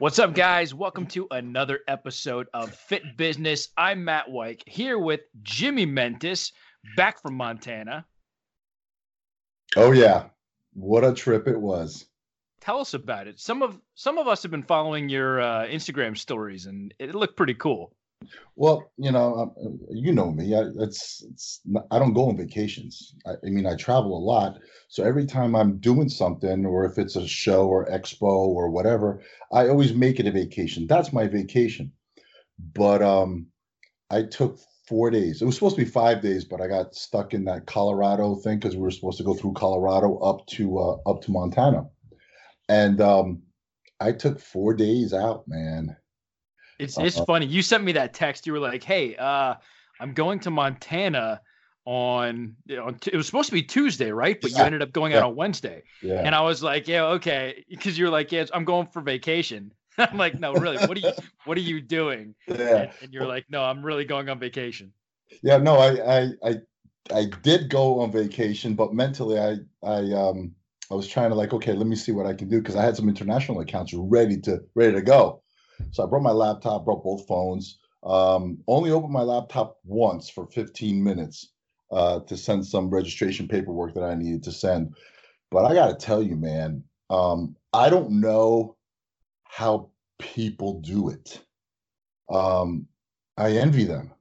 What's up, guys? Welcome to another episode of Fit Business. I'm Matt White here with Jimmy Mentis, back from Montana. Oh yeah, what a trip it was! Tell us about it. Some of some of us have been following your uh, Instagram stories, and it looked pretty cool. Well, you know, um, you know me. I, it's, it's I don't go on vacations. I, I, mean, I travel a lot, so every time I'm doing something, or if it's a show or expo or whatever, I always make it a vacation. That's my vacation. But um, I took four days. It was supposed to be five days, but I got stuck in that Colorado thing because we were supposed to go through Colorado up to uh, up to Montana, and um, I took four days out, man it's it's uh funny. You sent me that text. You were like, "Hey, uh, I'm going to Montana on on it was supposed to be Tuesday, right? But you ended up going yeah. out on Wednesday." Yeah. And I was like, "Yeah, okay," because you're like, "Yeah, I'm going for vacation." I'm like, "No, really. What are you What are you doing?" Yeah. And, and you're like, "No, I'm really going on vacation." Yeah. No, I I I I did go on vacation, but mentally, I I um I was trying to like, okay, let me see what I can do because I had some international accounts ready to ready to go. So I brought my laptop, brought both phones. Um, only opened my laptop once for 15 minutes uh, to send some registration paperwork that I needed to send. But I got to tell you, man, um, I don't know how people do it. Um, I envy them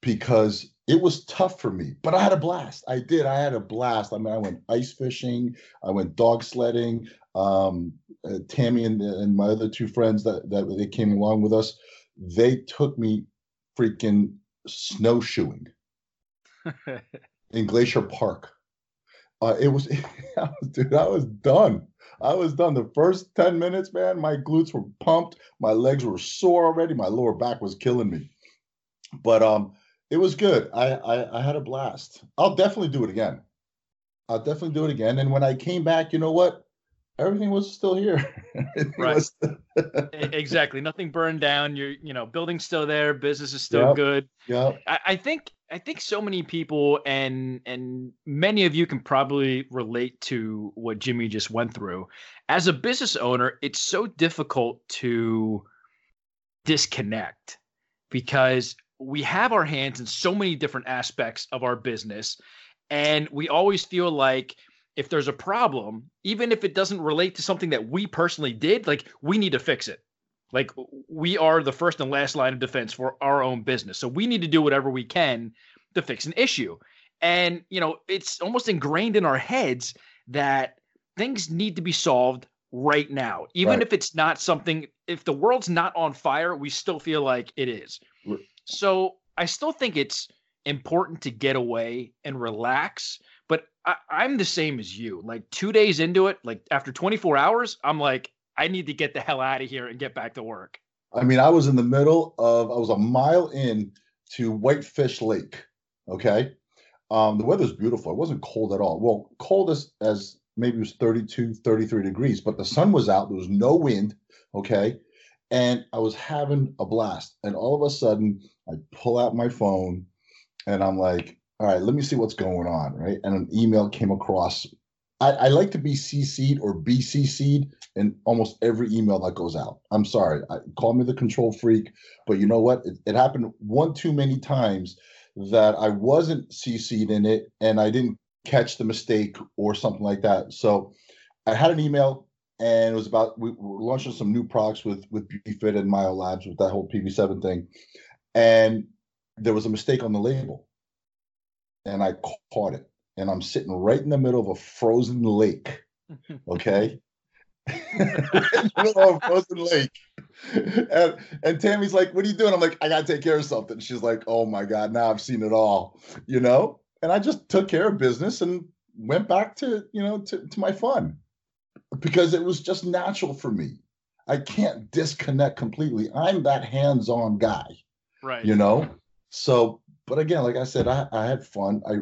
because it was tough for me, but I had a blast. I did. I had a blast. I mean, I went ice fishing, I went dog sledding, um, uh, Tammy and, and my other two friends that that they came along with us, they took me freaking snowshoeing in Glacier Park. Uh, it was, dude, I was done. I was done. The first 10 minutes, man, my glutes were pumped. My legs were sore already. My lower back was killing me. But um, it was good. I, I, I had a blast. I'll definitely do it again. I'll definitely do it again. And when I came back, you know what? Everything was still here. right. exactly. Nothing burned down. You're, you know, building's still there. Business is still yep. good. Yeah. I, I, think I think so many people and and many of you can probably relate to what Jimmy just went through. As a business owner, it's so difficult to disconnect because we have our hands in so many different aspects of our business and we always feel like if there's a problem, even if it doesn't relate to something that we personally did, like we need to fix it. Like we are the first and last line of defense for our own business. So we need to do whatever we can to fix an issue. And, you know, it's almost ingrained in our heads that things need to be solved right now. Even right. if it's not something, if the world's not on fire, we still feel like it is. So I still think it's important to get away and relax but I, I'm the same as you. Like two days into it, like after 24 hours, I'm like, I need to get the hell out of here and get back to work. I mean, I was in the middle of, I was a mile in to Whitefish Lake. Okay. Um, the weather's beautiful. It wasn't cold at all. Well, cold as, as maybe it was 32, 33 degrees, but the sun was out. There was no wind. Okay. And I was having a blast. And all of a sudden, I pull out my phone and I'm like, all right, let me see what's going on, right? And an email came across. I, I like to be CC'd or BCC'd in almost every email that goes out. I'm sorry, I, call me the control freak, but you know what? It, it happened one too many times that I wasn't CC'd in it and I didn't catch the mistake or something like that. So I had an email and it was about we were launching some new products with with BFit and Myo Labs with that whole PV7 thing, and there was a mistake on the label and I caught it. And I'm sitting right in the middle of a frozen lake. Okay. middle of a frozen lake. And, and Tammy's like, What are you doing? I'm like, I got to take care of something. She's like, Oh my God, now I've seen it all, you know? And I just took care of business and went back to, you know, to, to my fun because it was just natural for me. I can't disconnect completely. I'm that hands on guy. Right. You know? So but again, like I said, I, I had fun. I,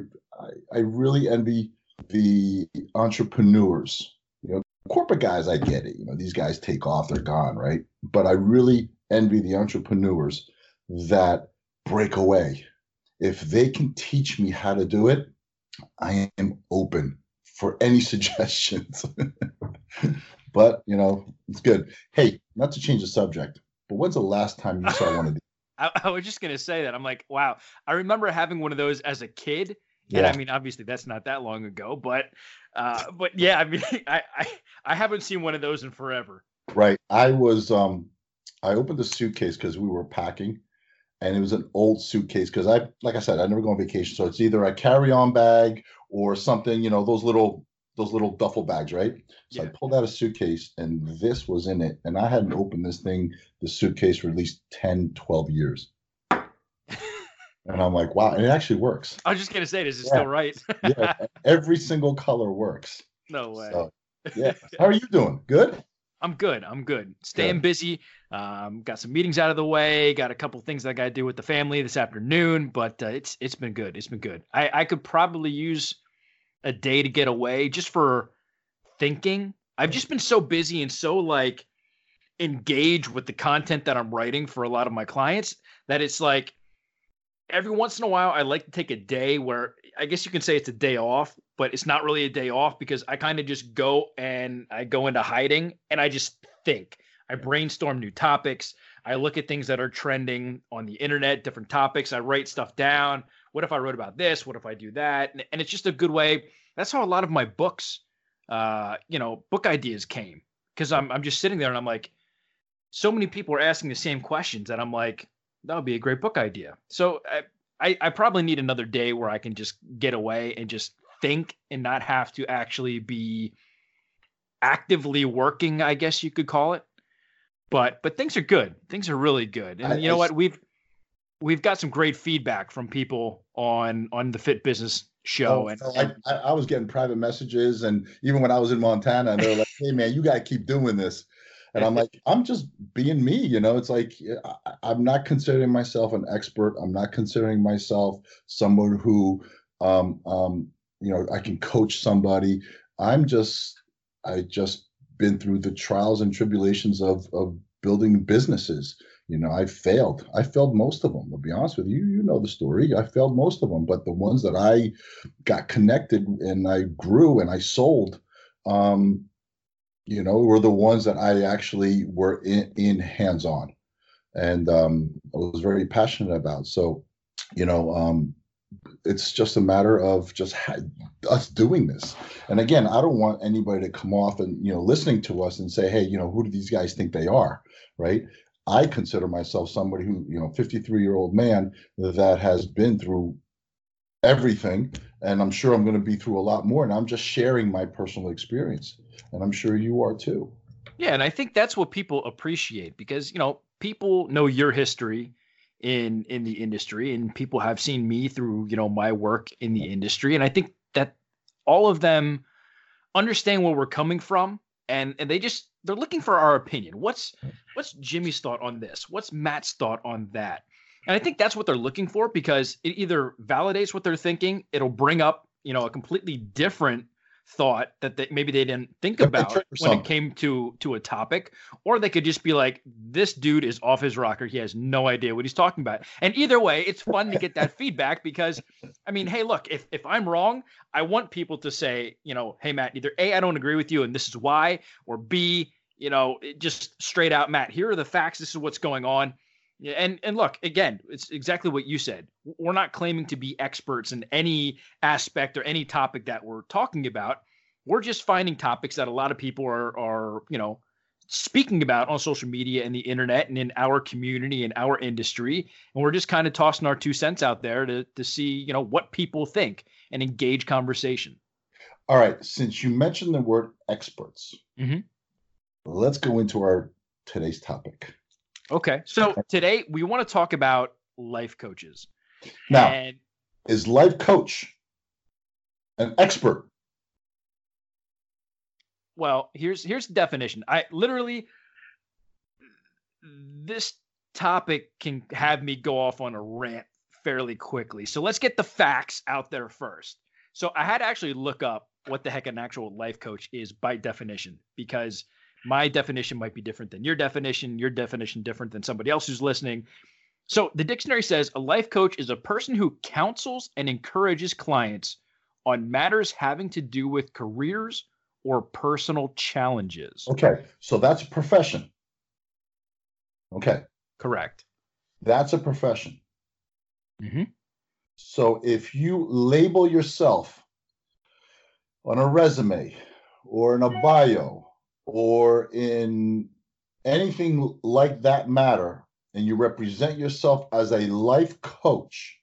I, I really envy the entrepreneurs. You know, corporate guys, I get it. You know, these guys take off, they're gone, right? But I really envy the entrepreneurs that break away. If they can teach me how to do it, I am open for any suggestions. but you know, it's good. Hey, not to change the subject, but when's the last time you saw one of these? I, I, was just gonna say that. I'm like, wow. I remember having one of those as a kid, yeah. and I mean, obviously that's not that long ago, but, uh, but yeah, I mean, I, I, I haven't seen one of those in forever. Right. I was, um, I opened the suitcase because we were packing, and it was an old suitcase because I, like I said, I never go on vacation, so it's either a carry-on bag or something, you know, those little those little duffel bags, right? So yeah. I pulled out a suitcase and this was in it. And I hadn't opened this thing, the suitcase for at least 10, 12 years. and I'm like, wow, and it actually works. I was just gonna say, is it yeah. still right? yeah, every single color works. No way. So, yeah. How are you doing? Good? I'm good. I'm good. Staying good. busy. Um, got some meetings out of the way. Got a couple things I got to do with the family this afternoon, but uh, it's it's been good. It's been good. I I could probably use a day to get away just for thinking. I've just been so busy and so like engaged with the content that I'm writing for a lot of my clients that it's like every once in a while I like to take a day where I guess you can say it's a day off, but it's not really a day off because I kind of just go and I go into hiding and I just think. I brainstorm new topics. I look at things that are trending on the internet, different topics. I write stuff down what if I wrote about this? What if I do that? And, and it's just a good way. That's how a lot of my books, uh, you know, book ideas came because I'm I'm just sitting there and I'm like, so many people are asking the same questions, and I'm like, that would be a great book idea. So I, I, I probably need another day where I can just get away and just think and not have to actually be actively working, I guess you could call it. But but things are good. Things are really good. And I, you know I, what? We've we've got some great feedback from people on on the Fit Business show. Oh, and, I, I, was getting private messages, and even when I was in Montana, they're like, "Hey, man, you got to keep doing this." And I'm like, I'm just being me, you know. It's like I, am not considering myself an expert. I'm not considering myself someone who, um, um, you know, I can coach somebody. I'm just, I just been through the trials and tribulations of of building businesses you know i failed. I failed most of them to be honest with you. You know the story. I failed most of them but the ones that i got connected and i grew and i sold um you know were the ones that i actually were in, in hands on and um i was very passionate about. So you know um it's just a matter of just ha- us doing this. And again i don't want anybody to come off and you know listening to us and say hey you know who do these guys think they are? Right I consider myself somebody who, you know, 53 year old man that has been through everything. And I'm sure I'm going to be through a lot more. And I'm just sharing my personal experience. And I'm sure you are too. Yeah. And I think that's what people appreciate because, you know, people know your history in in the industry and people have seen me through you know my work in the industry and i think that all of them understand where we're coming from and and they just they're looking for our opinion. What's what's Jimmy's thought on this? What's Matt's thought on that? And I think that's what they're looking for because it either validates what they're thinking, it'll bring up, you know, a completely different thought that they, maybe they didn't think about when it came to to a topic or they could just be like this dude is off his rocker. He has no idea what he's talking about. And either way it's fun to get that feedback because i mean hey look if if i'm wrong i want people to say you know hey matt either a i don't agree with you and this is why or b you know just straight out matt here are the facts. This is what's going on yeah, and and look again, it's exactly what you said. We're not claiming to be experts in any aspect or any topic that we're talking about. We're just finding topics that a lot of people are are you know speaking about on social media and the internet and in our community and our industry, and we're just kind of tossing our two cents out there to to see you know what people think and engage conversation. All right, since you mentioned the word experts, mm-hmm. let's go into our today's topic. Okay. So today we want to talk about life coaches. Now, and, is life coach an expert? Well, here's here's the definition. I literally this topic can have me go off on a rant fairly quickly. So let's get the facts out there first. So I had to actually look up what the heck an actual life coach is by definition because my definition might be different than your definition, your definition different than somebody else who's listening. So the dictionary says a life coach is a person who counsels and encourages clients on matters having to do with careers or personal challenges. Okay, so that's a profession. Okay, Correct. that's a profession. hmm So if you label yourself on a resume or in a bio or in anything like that matter, and you represent yourself as a life coach,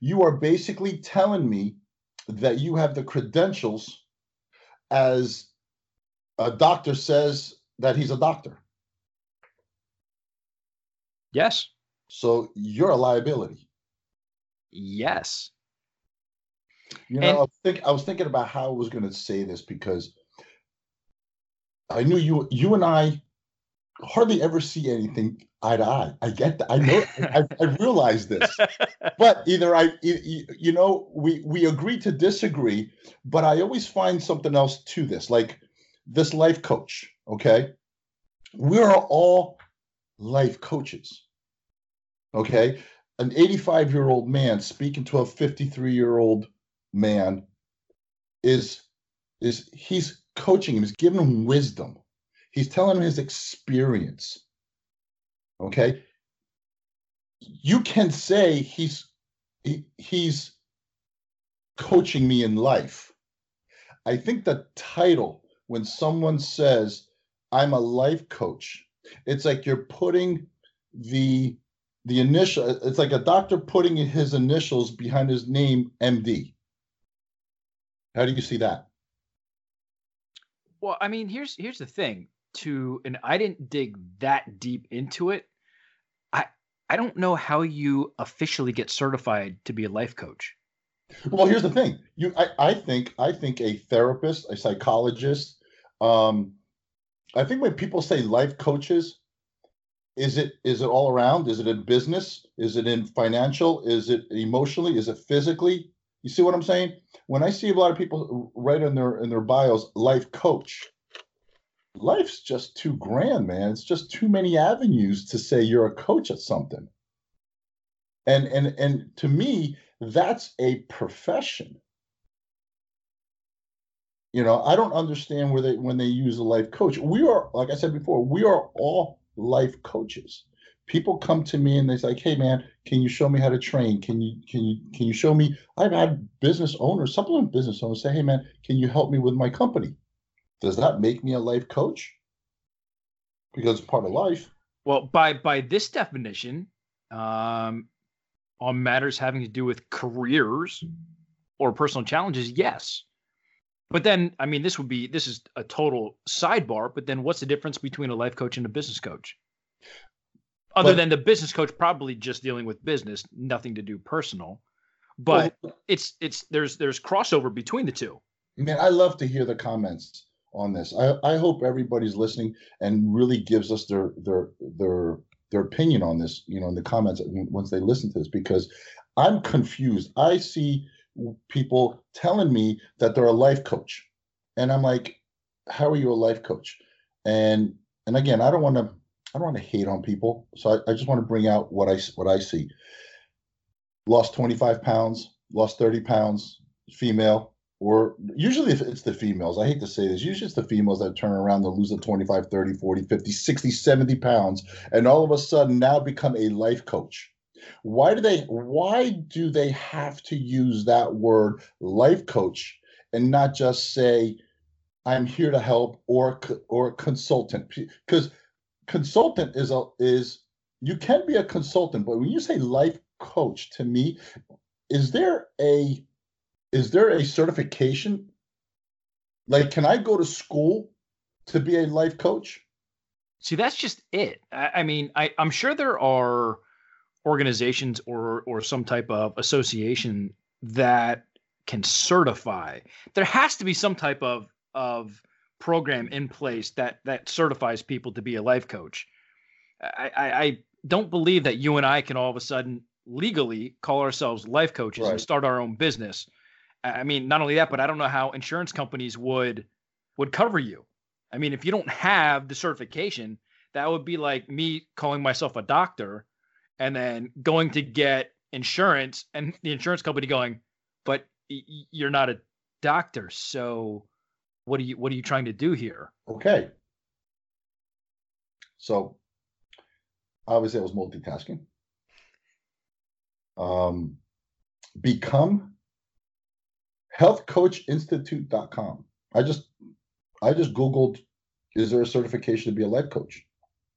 you are basically telling me that you have the credentials as a doctor says that he's a doctor. Yes. So you're a liability. Yes. You know, And- I, was think, I was thinking about how I was going to say this because I knew you you and I hardly ever see anything eye to eye. I get that. I know. I, I realize this. But either I, you know, we we agree to disagree. But I always find something else to this, like this life coach. Okay, we are all life coaches. Okay, an 85 year old man speaking to a 53 year old man is is he's coaching him he's giving him wisdom. He's telling him his experience. Okay? You can say he's he, he's coaching me in life. I think the title when someone says i'm a life coach it's like you're putting the the initial it's like a doctor putting his initials behind his name md how do you see that Well, I mean, here's here's the thing. To and I didn't dig that deep into it. I I don't know how you officially get certified to be a life coach. Well, here's the thing. You, I, I think, I think a therapist, a psychologist. Um, I think when people say life coaches, is it is it all around? Is it in business? Is it in financial? Is it emotionally? Is it physically? You see what I'm saying? When I see a lot of people write in their in their bios, life coach. Life's just too grand, man. It's just too many avenues to say you're a coach at something. And and and to me, that's a profession. You know, I don't understand where they when they use a life coach. We are, like I said before, we are all life coaches. People come to me and they're like, "Hey, man, can you show me how to train? Can you can you can you show me?" I've had business owners, supplement business owners, say, "Hey, man, can you help me with my company?" Does that make me a life coach? Because it's part of life. Well, by by this definition, um, on matters having to do with careers or personal challenges, yes. But then, I mean, this would be this is a total sidebar. But then, what's the difference between a life coach and a business coach? Other than the business coach probably just dealing with business, nothing to do personal. But Well, it's it's there's there's crossover between the two. Man, I love to hear the comments on this. I, I hope everybody's listening and really gives us their their their their opinion on this, you know, in the comments once they listen to this, because I'm confused. I see people telling me that they're a life coach, and I'm like, how are you a life coach? And and again, I don't want to I don't want to hate on people, so I, I just want to bring out what I what I see. Lost 25 pounds, lost 30 pounds, female, or usually if it's the females i hate to say this usually it's the females that turn around and lose the 25 30 40 50 60 70 pounds and all of a sudden now become a life coach why do they why do they have to use that word life coach and not just say i'm here to help or or consultant because consultant is a is you can be a consultant but when you say life coach to me is there a is there a certification? Like, can I go to school to be a life coach? See, that's just it. I, I mean, I, I'm sure there are organizations or or some type of association that can certify. There has to be some type of of program in place that that certifies people to be a life coach. I, I, I don't believe that you and I can all of a sudden legally call ourselves life coaches Right. and start our own business. I mean, not only that, but I don't know how insurance companies would would cover you. I mean, if you don't have the certification, that would be like me calling myself a doctor and then going to get insurance and the insurance company going, but you're not a doctor. So what are you what are you trying to do here? Okay. So obviously I was multitasking. Um, become healthcoachinstitute.com. I just I just googled is there a certification to be a life coach?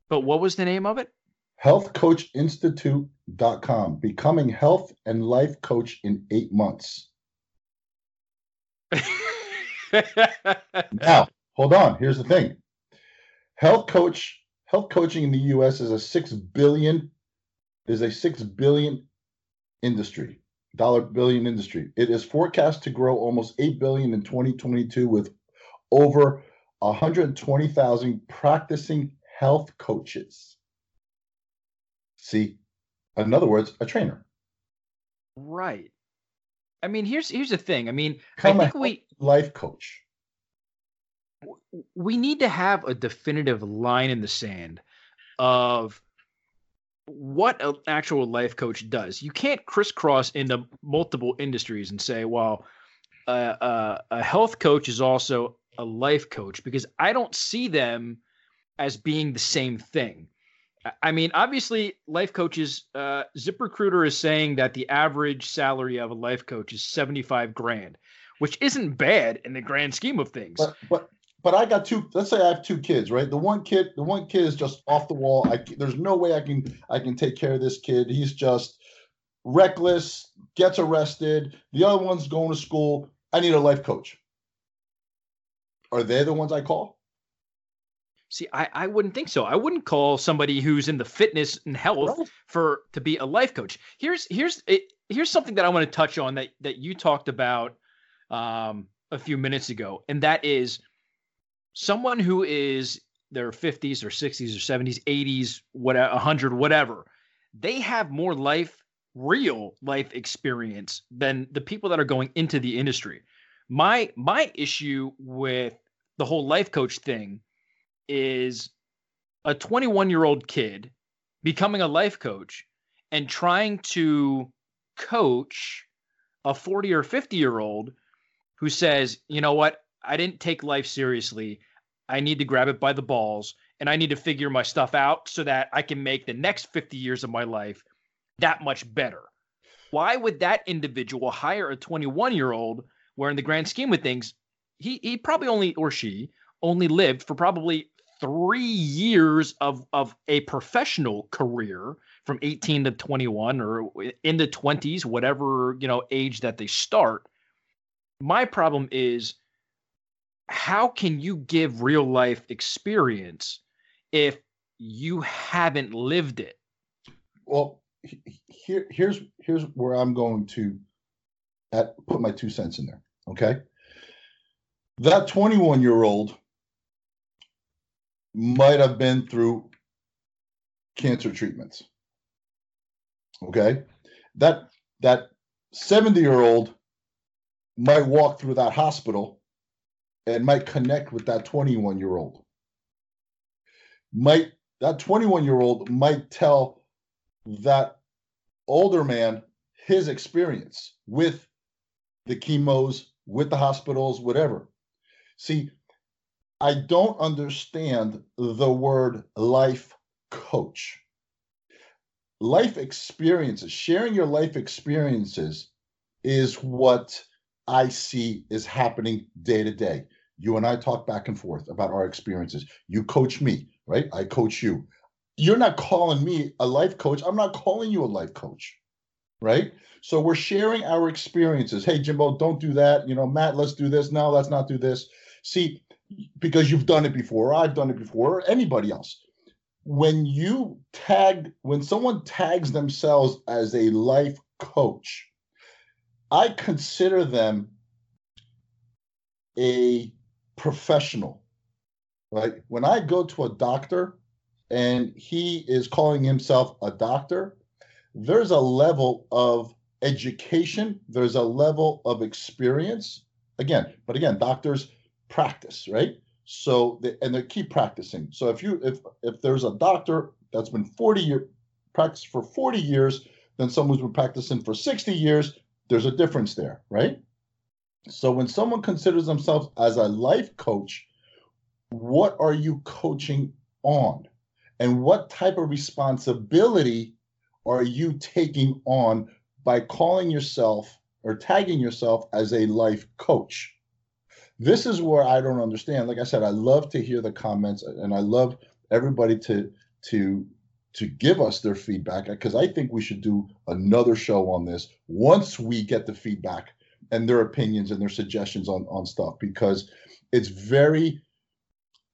But what was the name of it? healthcoachinstitute.com becoming health and life coach in 8 months. now, hold on. Here's the thing. Health coach, health coaching in the U.S. is a six billion, is a six billion industry, dollar billion industry. It is forecast to grow almost eight billion in 2022 with over 120,000 practicing health coaches. See, in other words, a trainer. Right. I mean, here's here's the thing. I mean, Become I think we life coach. we need to have a definitive line in the sand of what an actual life coach does. You can't crisscross into multiple industries and say, well, uh, uh, a health coach is also a life coach because I don't see them as being the same thing. I- mean, obviously, life coaches. Uh, ZipRecruiter is saying that the average salary of a life coach is seventy-five grand, which isn't bad in the grand scheme of things. But but but I got two. Let's say I have two kids, right? The one kid, the one kid is just off the wall. I there's no way I can I can take care of this kid. He's just reckless, gets arrested. The other one's going to school. I need a life coach. Are they the ones I call? See, I, I wouldn't think so. I wouldn't call somebody who's in the fitness and health Right. for to be a life coach. Here's here's here's something that I want to touch on that that you talked about um, a few minutes ago, and that is someone who is their 50s or 60s or 70s, 80s, whatever, 100, whatever. They have more life, real life experience than the people that are going into the industry. My my issue with the whole life coach thing is a 21 year old kid becoming a life coach and trying to coach a 40 or 50 year old who says, you know what, I didn't take life seriously. I need to grab it by the balls and I need to figure my stuff out so that I can make the next 50 years of my life that much better. Why would that individual hire a 21 year old where, in the grand scheme of things, he, he probably only or she only lived for probably three years of of a professional career from 18 to 21 or in the 20s whatever you know age that they start my problem is how can you give real life experience if you haven't lived it Well, he- he- here here's here's where I'm going to at, put my two cents in there. Okay, that 21 year old might have been through cancer treatments. Okay, that that 70 year old might walk through that hospital and might connect with that 21 year old. Might that 21 year old might tell that older man his experience with the chemos, with the hospitals, whatever. See, I don't understand the word life coach. Life experiences, sharing your life experiences is what I see is happening day to day. You and I talk back and forth about our experiences. You coach me, right? I coach you you're not calling me a life coach. I'm not calling you a life coach. Right. So we're sharing our experiences. Hey, Jimbo, don't do that. You know, Matt, let's do this. No, let's not do this. See, because you've done it before, I've done it before, or anybody else. When you tag, when someone tags themselves as a life coach, I consider them a professional. Right. When I go to a doctor, and he is calling himself a doctor, there's a level of education, there's a level of experience. Again, but again, doctors practice, right? So they, and they keep practicing. So if you if if there's a doctor that's been 40 year practice for 40 years, then someone's been practicing for 60 years, there's a difference there, right? So when someone considers themselves as a life coach, what are you coaching on? And what type of responsibility are you taking on by calling yourself or tagging yourself as a life coach? This is where I don't understand. Like I said, I love to hear the comments and I love everybody to to to give us their feedback because I think we should do another show on this once we get the feedback and their opinions and their suggestions on on stuff because it's very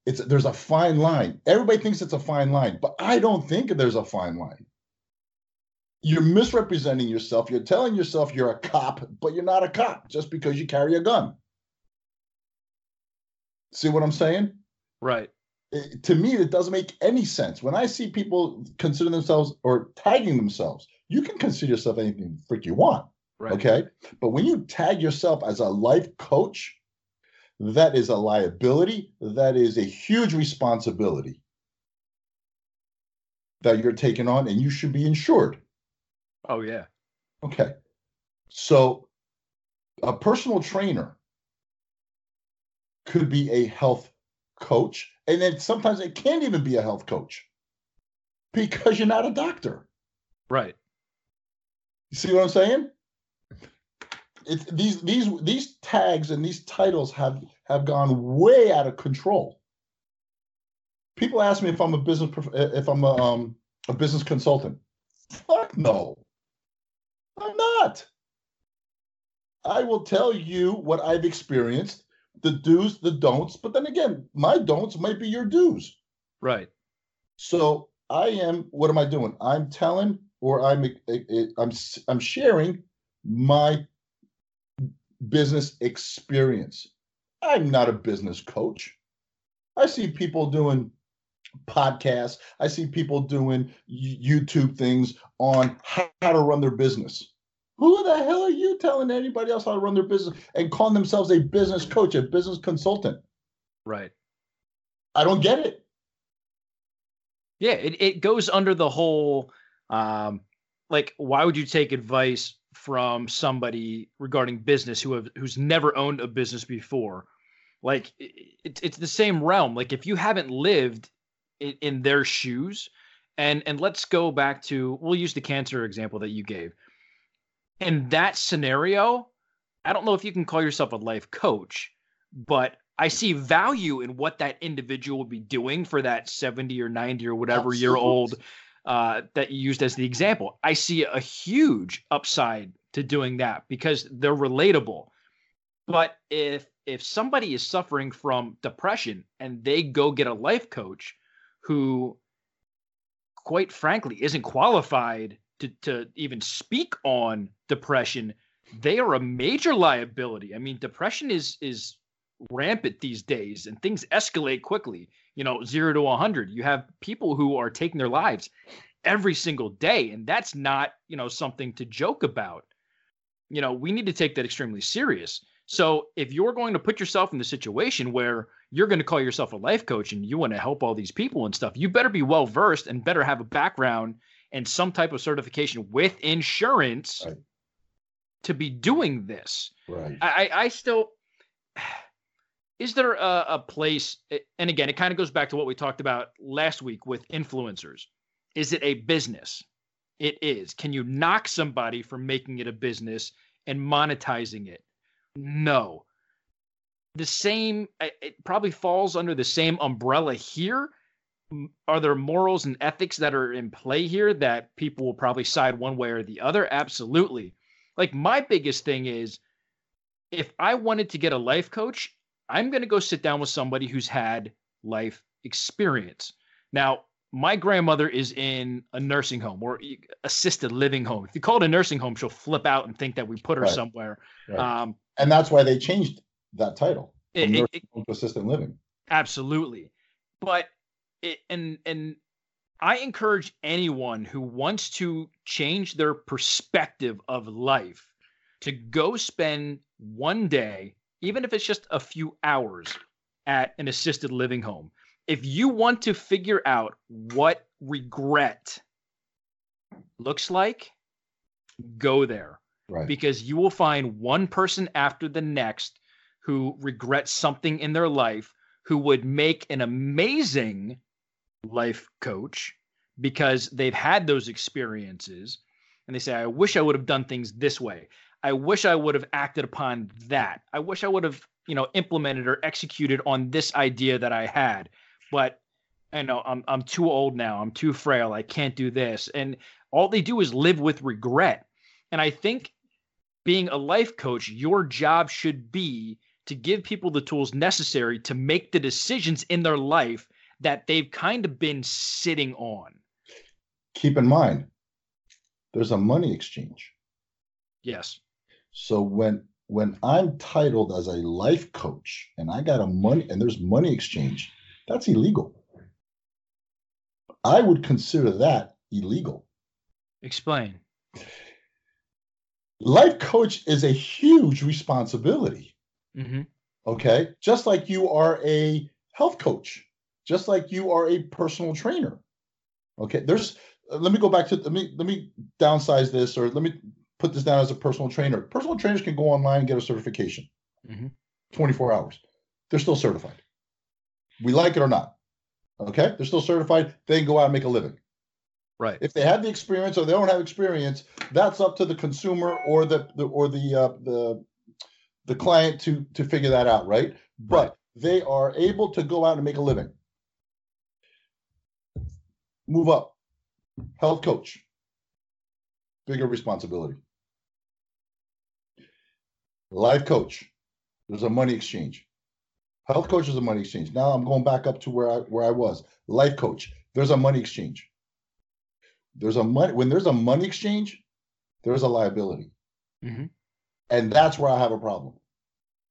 it's there's a fine line. Everybody thinks it's a fine line, but I don't think there's a fine line. You're misrepresenting yourself. You're telling yourself you're a cop, but you're not a cop just because you carry a gun. See what I'm saying? Right. It, to me, it doesn't make any sense. When I see people consider themselves or tagging themselves, you can consider yourself anything freak you want. Right. Okay. But when you tag yourself as a life coach, that is a liability. That is a huge responsibility that you're taking on, and you should be insured. Oh, yeah. Okay. So, a personal trainer could be a health coach. And then sometimes it can't even be a health coach because you're not a doctor. Right. You see what I'm saying? It's these these these tags and these titles have have gone way out of control. People ask me if I'm a business if I'm a um a business consultant. Fuck no. I'm not. I will tell you what I've experienced the do's, the don'ts. But then again, my don'ts might be your do's. Right. So I am. What am I doing? I'm telling, or I'm eh, eh, I'm I'm sharing my business experience. I'm not a business coach. I see people doing podcasts. I see people doing YouTube things on how to run their business. Who the hell are you telling anybody else how to run their business and calling themselves a business coach, a business consultant? Right. I don't get it. Yeah, it, it goes under the whole um like why would you take advice from somebody regarding business who have who's never owned a business before? Like it, it's the same realm. Like if you haven't lived in, in their shoes, and and let's go back to we'll use the cancer example that you gave in that scenario, I don't know if you can call yourself a life coach, but I see value in what that individual would be doing for that 70 or 90 or whatever Absolutely. year old uh, that you used as the example. I see a huge upside to doing that because they're relatable. But if if somebody is suffering from depression and they go get a life coach who quite frankly isn't qualified to, to even speak on depression, they are a major liability. I mean, depression is is rampant these days and things escalate quickly. You know, 0 to 100. You have people who are taking their lives every single day and that's not, you know, something to joke about. You know, we need to take that extremely serious. So, if you're going to put yourself in the situation where you're going to call yourself a life coach and you want to help all these people and stuff, you better be well versed and better have a background and some type of certification with insurance right. To be doing this. Right. I, I still is there a, a place and again it kind of goes back to what we talked about last week with influencers. Is it a business? It is. Can you knock somebody for making it a business and monetizing it? No. The same, it probably falls under the same umbrella here are there morals and ethics that are in play here that people will probably side one way or the other? Absolutely. Like my biggest thing is if I wanted to get a life coach, I'm going to go sit down with somebody who's had life experience. Now, my grandmother is in a nursing home or assisted living home. If you call it a nursing home, she'll flip out and think that we put her right. somewhere. Right. Um, and that's why they changed that title from it, it, home to assisted living. Absolutely. But it, and and I encourage anyone who wants to change their perspective of life to go spend one day, even if it's just a few hours, at an assisted living home. If you want to figure out what regret looks like, go there. Right. because you will find one person after the next who regrets something in their life who would make an amazing life coach because they've had those experiences and they say i wish i would have done things this way. I wish i would have acted upon that. I wish i would have you know implemented or executed on this idea that i had but i know i'm i'm too old now. I'm too frail. I can't do this. And all they do is live with regret. And i think being a life coach your job should be to give people the tools necessary to make the decisions in their life that they've kind of been sitting on Keep in mind, there's a money exchange. yes So when when I'm titled as a life coach and I got a money and there's money exchange, that's illegal. I would consider that illegal. explain Life coach is a huge responsibility. mm-hmm. Okay. Just like you are a health coach, just like you are a personal trainer. Okay. There's, let me go back to, let me, let me downsize this or let me put this down as a personal trainer. Personal trainers can go online and get a certification Mhm. 24 hours. They're still certified. We like it or not. Okay. They're still certified. They can go out and make a living. right If they have the experience or they don't have experience, that's up to the consumer or the, the or the uh, the the client to to figure that out, right? But they are able to go out and make a living. Move up. Health coach. Bigger responsibility. Life coach. There's a money exchange. Health coach is a money exchange. Now I'm going back up to where I where I was. Life coach. There's a money exchange there's a money when there's a money exchange there's a liability Mhm. and that's where i have a problem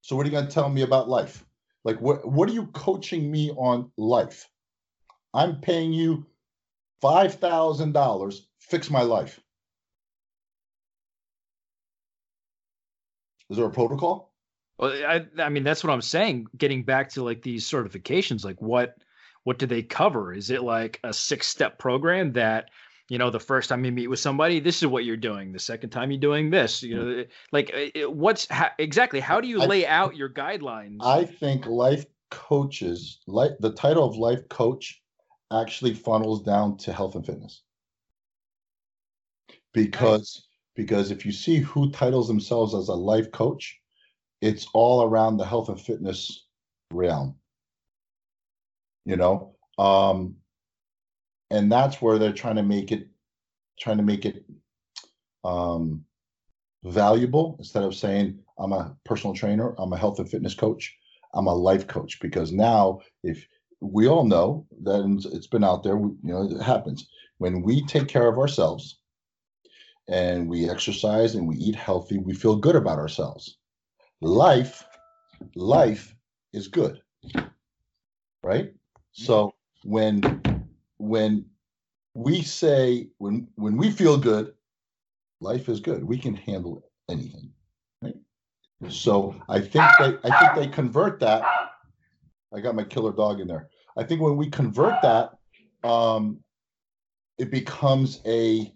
so what are you going to tell me about life like what what are you coaching me on life i'm paying you $5000 fix my life is there a protocol Well, I, I mean, that's what I'm saying. Getting back to like these certifications, like what, what do they cover? Is it like a six step program that, you know, the first time you meet with somebody, this is what you're doing. The second time you're doing this, you know, hmm. like it- it- what's ha- exactly how do you I- lay out your guidelines? I think life coaches, like the title of life coach, actually funnels down to health and fitness. Because because if you see who titles themselves as a life coach, it's all around the health and fitness realm. You know, um, and that's where they're trying to make it trying to make it um valuable instead of saying I'm a personal trainer, I'm a health and fitness coach. I'm a life coach because now if we all know that it's- been out there, you know, it happens when we take care of ourselves and we exercise and we eat healthy, we feel good about ourselves. Life, life is good, right? So mm-hmm. when when we say when when we feel good, life is good. We can handle anything. So I think they I think they convert that. I got my killer dog in there. I think when we convert that, um, it becomes a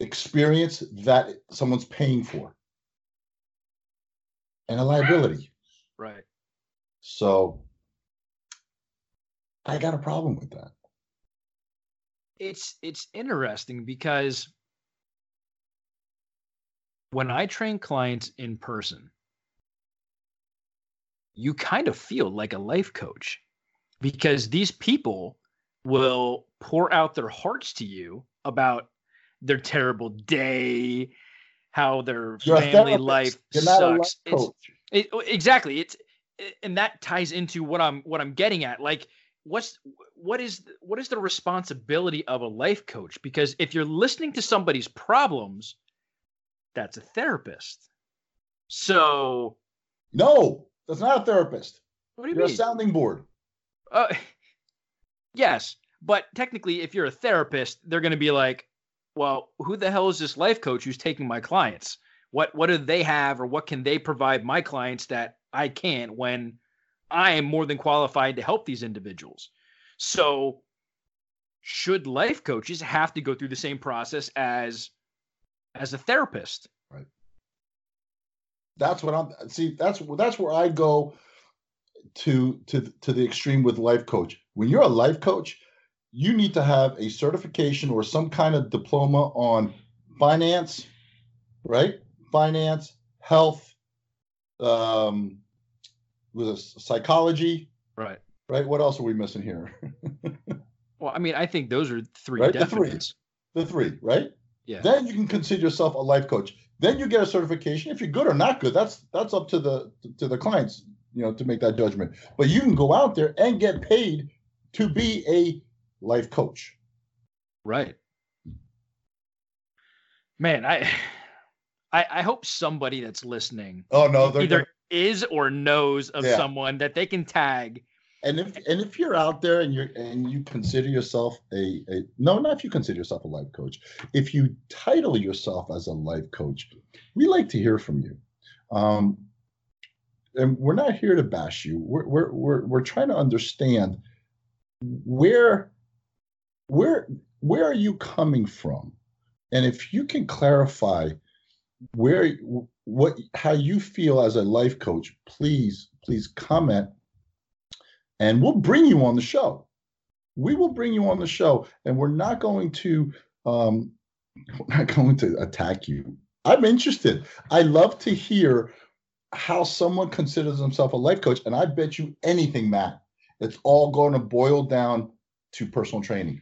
experience that someone's paying for and a liability. right. So I got a problem with that. it's it's interesting because when I train clients in person, you kind of feel like a life coach because these people will pour out their hearts to you about their terrible day, how their You're family life You're not a life sucks. It's, it, exactly. It's and that ties into what I'm what I'm getting at. Like, what's what is what is the responsibility of a life coach? Because if you're listening to somebody's problems, that's a therapist. So, No, that's not a therapist. what do you You're a sounding board. Uh, yes, but technically, if you're a therapist, they're going to be like, "Well, who the hell is this life coach who's taking my clients? What what do they have, or what can they provide my clients that I can't when I am more than qualified to help these individuals?" So, should life coaches have to go through the same process as as a therapist. That's what I'm see. That's that's where I go to to to the extreme with life coach. When you're a life coach, you need to have a certification or some kind of diploma on finance, right? Finance, health, um, with a psychology, right? Right. What else are we missing here? well, I mean, I think those are three right? The three. The three, right? Yeah. Then you can consider yourself a life coach. Then you get a certification. If you're good or not good, that's that's up to the to the clients, you know, to make that judgment. But you can go out there and get paid to be a life coach. Right. Man, I I, I hope somebody that's listening oh no either gonna... is or knows of yeah. someone that they can tag and if and if you're out there and you're and you consider yourself a, a no not if you consider yourself a life coach. If you title yourself as a life coach we like to hear from you. Um, and we're not here to bash you. We're we're we're, we're trying to understand where where where are you coming from? And if you can clarify where what how you feel as a life coach please please comment and we'll bring you on the show. We will bring you on the show and we're not going to um we're not going to attack you. I'm interested. I love to hear how someone considers himself a life coach and i bet you anything matt it's all going to boil down to personal training.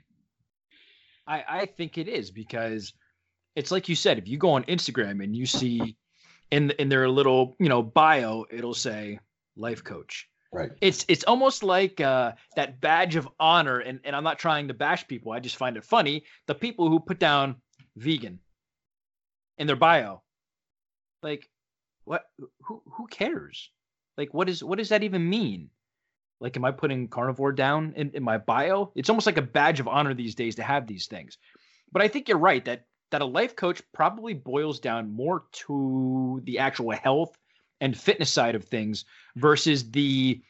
I i think it is because it's like you said if you go on instagram and you see in in their little you know bio it'll say life coach right. It's it's almost like uh, that badge of honor and, and i'm not trying to bash people i just find it funny the people who put down vegan in their bio. Like what who who cares? Like what is what does that even mean? Like am i putting carnivore down in, in my bio? It's almost like a badge of honor these days to have these things. But i think you're right that that a life coach probably boils down more to the actual health and fitness side of things versus the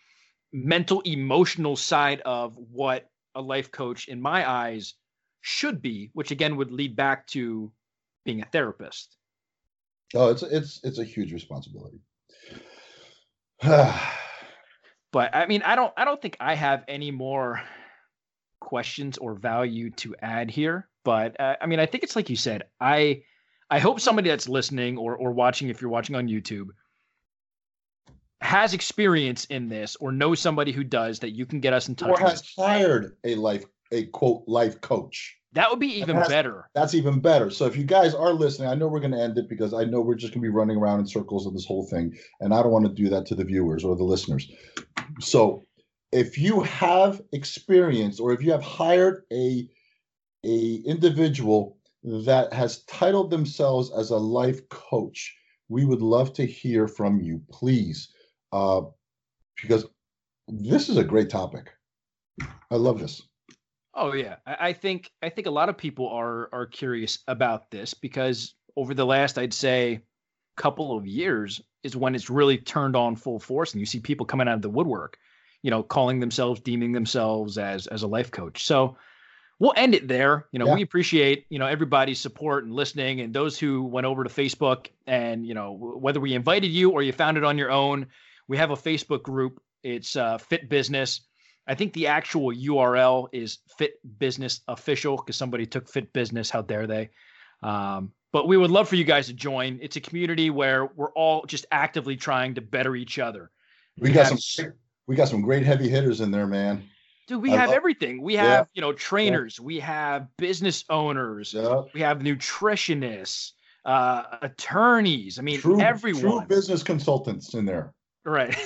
mental emotional side of what a life coach in my eyes should be which again would lead back to being a therapist oh it's it's it's a huge responsibility but i mean i don't i don't think i have any more questions or value to add here but uh, I mean, I think it's like you said. I I hope somebody that's listening or or watching, if you're watching on YouTube, has experience in this or knows somebody who does that you can get us in touch. Or has with. hired a life a quote life coach. That would be even that's, better. That's even better. So if you guys are listening, I know we're going to end it because I know we're just going to be running around in circles of this whole thing, and I don't want to do that to the viewers or the listeners. So if you have experience or if you have hired a a individual that has titled themselves as a life coach, we would love to hear from you, please, uh, because this is a great topic. I love this. Oh yeah, I think I think a lot of people are are curious about this because over the last, I'd say, couple of years is when it's really turned on full force, and you see people coming out of the woodwork, you know, calling themselves, deeming themselves as as a life coach. So we'll end it there. You know, yeah. we appreciate, you know, everybody's support and listening and those who went over to Facebook and, you know, whether we invited you or you found it on your own, we have a Facebook group. It's uh, Fit Business. I think the actual URL is Fit Business Official because somebody took Fit Business. How dare they? Um, but we would love for you guys to join. It's a community where we're all just actively trying to better each other. We, we got have, some we got some great heavy hitters in there, man. Dude, we I have love, everything. We have, yeah, you know, trainers, yeah. we have business owners, yeah. we have nutritionists, uh, attorneys. I mean, true, everyone. True business consultants in there. Right.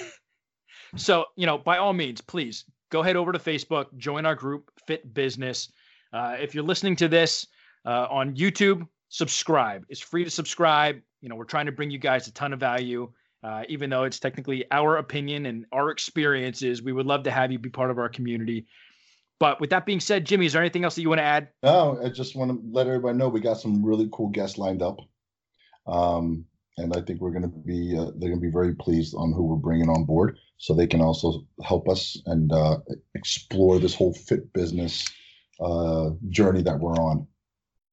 so, you know, by all means, please go head over to Facebook, join our group, Fit Business. Uh, if you're listening to this uh, on YouTube, subscribe. It's free to subscribe. You know, we're trying to bring you guys a ton of value. Uh, even though it's technically our opinion and our experiences, we would love to have you be part of our community. But with that being said, Jimmy, is there anything else that you want to add? No, I just want to let everybody know we got some really cool guests lined up. Um, and I think we're going to be, uh, they're going to be very pleased on who we're bringing on board so they can also help us and uh, explore this whole fit business uh, journey that we're on.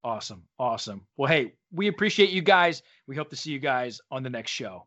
Awesome. Awesome. Well, hey, we appreciate you guys. We hope to see you guys on the next show.